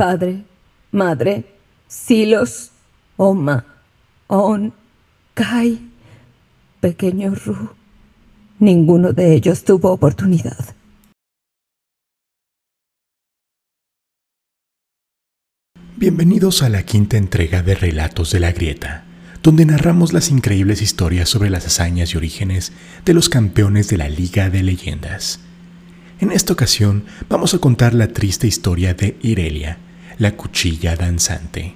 padre, madre, Silos, Oma, On, Kai, pequeño Ru. Ninguno de ellos tuvo oportunidad. Bienvenidos a la quinta entrega de Relatos de la Grieta, donde narramos las increíbles historias sobre las hazañas y orígenes de los campeones de la Liga de Leyendas. En esta ocasión vamos a contar la triste historia de Irelia, la cuchilla danzante.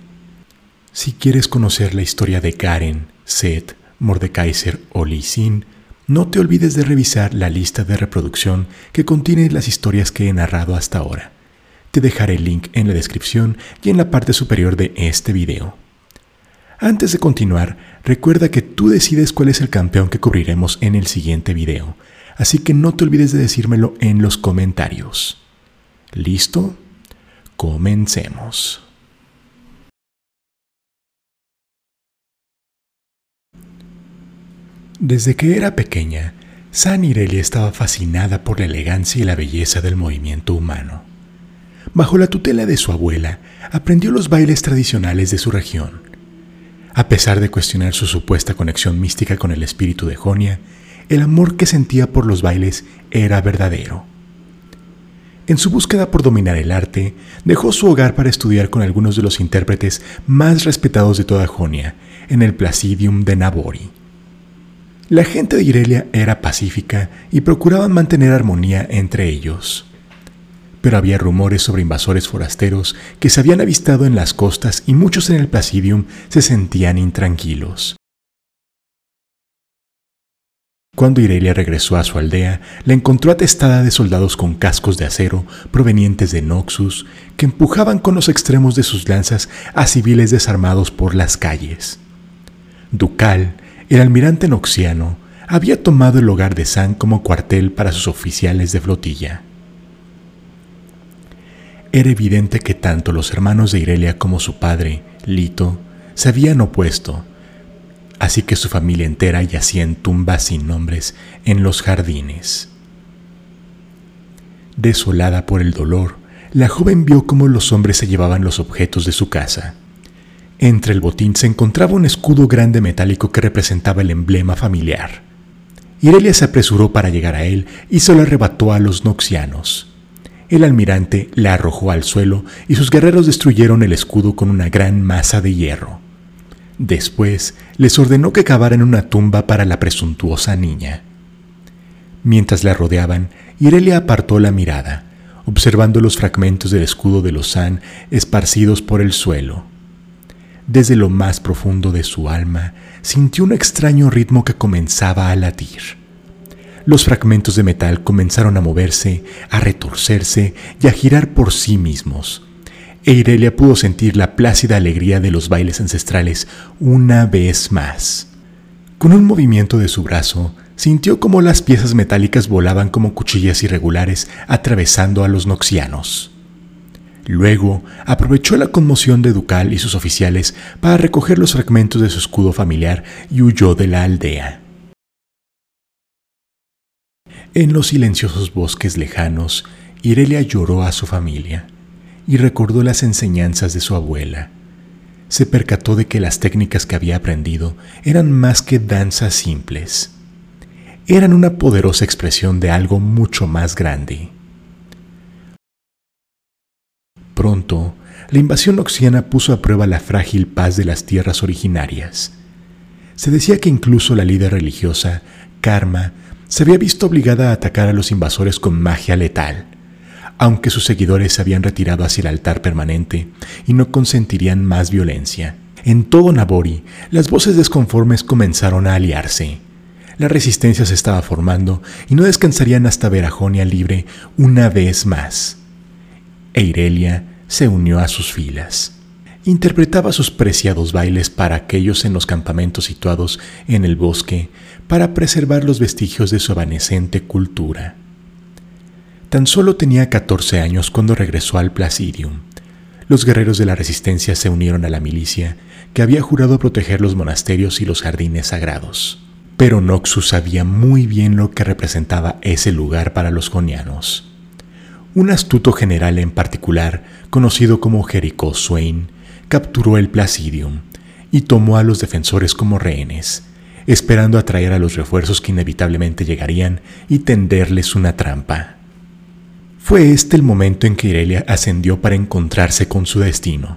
Si quieres conocer la historia de Karen, Seth, Mordekaiser o Lisin, no te olvides de revisar la lista de reproducción que contiene las historias que he narrado hasta ahora. Te dejaré el link en la descripción y en la parte superior de este video. Antes de continuar, recuerda que tú decides cuál es el campeón que cubriremos en el siguiente video, así que no te olvides de decírmelo en los comentarios. ¿Listo? Comencemos. Desde que era pequeña, San Irelia estaba fascinada por la elegancia y la belleza del movimiento humano. Bajo la tutela de su abuela, aprendió los bailes tradicionales de su región. A pesar de cuestionar su supuesta conexión mística con el espíritu de Jonia, el amor que sentía por los bailes era verdadero. En su búsqueda por dominar el arte, dejó su hogar para estudiar con algunos de los intérpretes más respetados de toda Jonia, en el Placidium de Nabori. La gente de Irelia era pacífica y procuraban mantener armonía entre ellos. Pero había rumores sobre invasores forasteros que se habían avistado en las costas y muchos en el Placidium se sentían intranquilos. Cuando Irelia regresó a su aldea, la encontró atestada de soldados con cascos de acero provenientes de Noxus, que empujaban con los extremos de sus lanzas a civiles desarmados por las calles. Ducal, el almirante noxiano, había tomado el hogar de San como cuartel para sus oficiales de flotilla. Era evidente que tanto los hermanos de Irelia como su padre, Lito, se habían opuesto, así que su familia entera yacía en tumbas sin nombres en los jardines. Desolada por el dolor, la joven vio cómo los hombres se llevaban los objetos de su casa. Entre el botín se encontraba un escudo grande metálico que representaba el emblema familiar. Irelia se apresuró para llegar a él y se lo arrebató a los noxianos. El almirante la arrojó al suelo y sus guerreros destruyeron el escudo con una gran masa de hierro. Después les ordenó que cavaran una tumba para la presuntuosa niña. Mientras la rodeaban, Irelia apartó la mirada, observando los fragmentos del escudo de San esparcidos por el suelo. Desde lo más profundo de su alma, sintió un extraño ritmo que comenzaba a latir. Los fragmentos de metal comenzaron a moverse, a retorcerse y a girar por sí mismos, e Irelia pudo sentir la plácida alegría de los bailes ancestrales una vez más. Con un movimiento de su brazo, sintió como las piezas metálicas volaban como cuchillas irregulares atravesando a los noxianos. Luego aprovechó la conmoción de Ducal y sus oficiales para recoger los fragmentos de su escudo familiar y huyó de la aldea. En los silenciosos bosques lejanos, Irelia lloró a su familia y recordó las enseñanzas de su abuela. Se percató de que las técnicas que había aprendido eran más que danzas simples. Eran una poderosa expresión de algo mucho más grande. Pronto, la invasión oxiana puso a prueba la frágil paz de las tierras originarias. Se decía que incluso la líder religiosa, Karma, se había visto obligada a atacar a los invasores con magia letal aunque sus seguidores se habían retirado hacia el altar permanente y no consentirían más violencia. En todo Nabori, las voces desconformes comenzaron a aliarse. La resistencia se estaba formando y no descansarían hasta ver a Jonia libre una vez más. Eirelia se unió a sus filas. Interpretaba sus preciados bailes para aquellos en los campamentos situados en el bosque para preservar los vestigios de su evanescente cultura. Tan solo tenía 14 años cuando regresó al Placidium. Los guerreros de la resistencia se unieron a la milicia, que había jurado proteger los monasterios y los jardines sagrados. Pero Noxus sabía muy bien lo que representaba ese lugar para los jonianos. Un astuto general en particular, conocido como Jericho Swain, capturó el Placidium y tomó a los defensores como rehenes, esperando atraer a los refuerzos que inevitablemente llegarían y tenderles una trampa. Fue este el momento en que Irelia ascendió para encontrarse con su destino.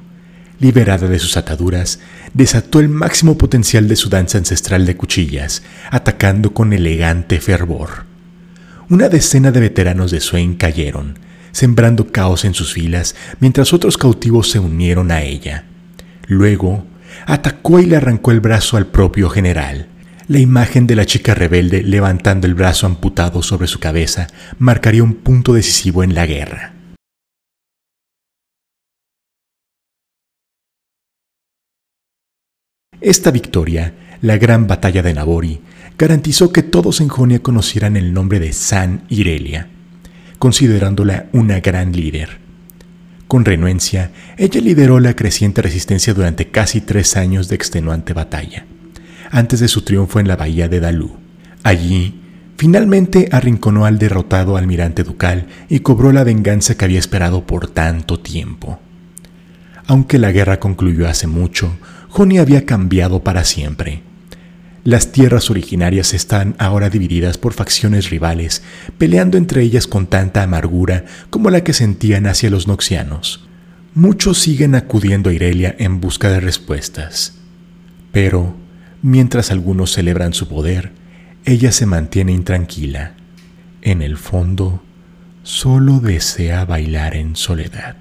Liberada de sus ataduras, desató el máximo potencial de su danza ancestral de cuchillas, atacando con elegante fervor. Una decena de veteranos de Swain cayeron, sembrando caos en sus filas mientras otros cautivos se unieron a ella. Luego, atacó y le arrancó el brazo al propio general. La imagen de la chica rebelde levantando el brazo amputado sobre su cabeza marcaría un punto decisivo en la guerra. Esta victoria, la gran batalla de Nabori, garantizó que todos en Jonia conocieran el nombre de San Irelia, considerándola una gran líder. Con renuencia, ella lideró la creciente resistencia durante casi tres años de extenuante batalla, antes de su triunfo en la bahía de Dalú. Allí, finalmente arrinconó al derrotado almirante ducal y cobró la venganza que había esperado por tanto tiempo. Aunque la guerra concluyó hace mucho, Jonia había cambiado para siempre. Las tierras originarias están ahora divididas por facciones rivales, peleando entre ellas con tanta amargura como la que sentían hacia los noxianos. Muchos siguen acudiendo a Irelia en busca de respuestas. Pero, mientras algunos celebran su poder, ella se mantiene intranquila. En el fondo, solo desea bailar en soledad.